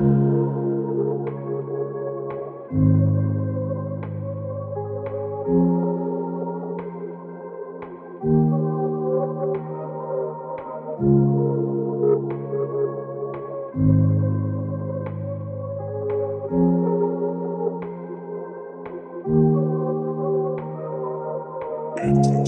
Let us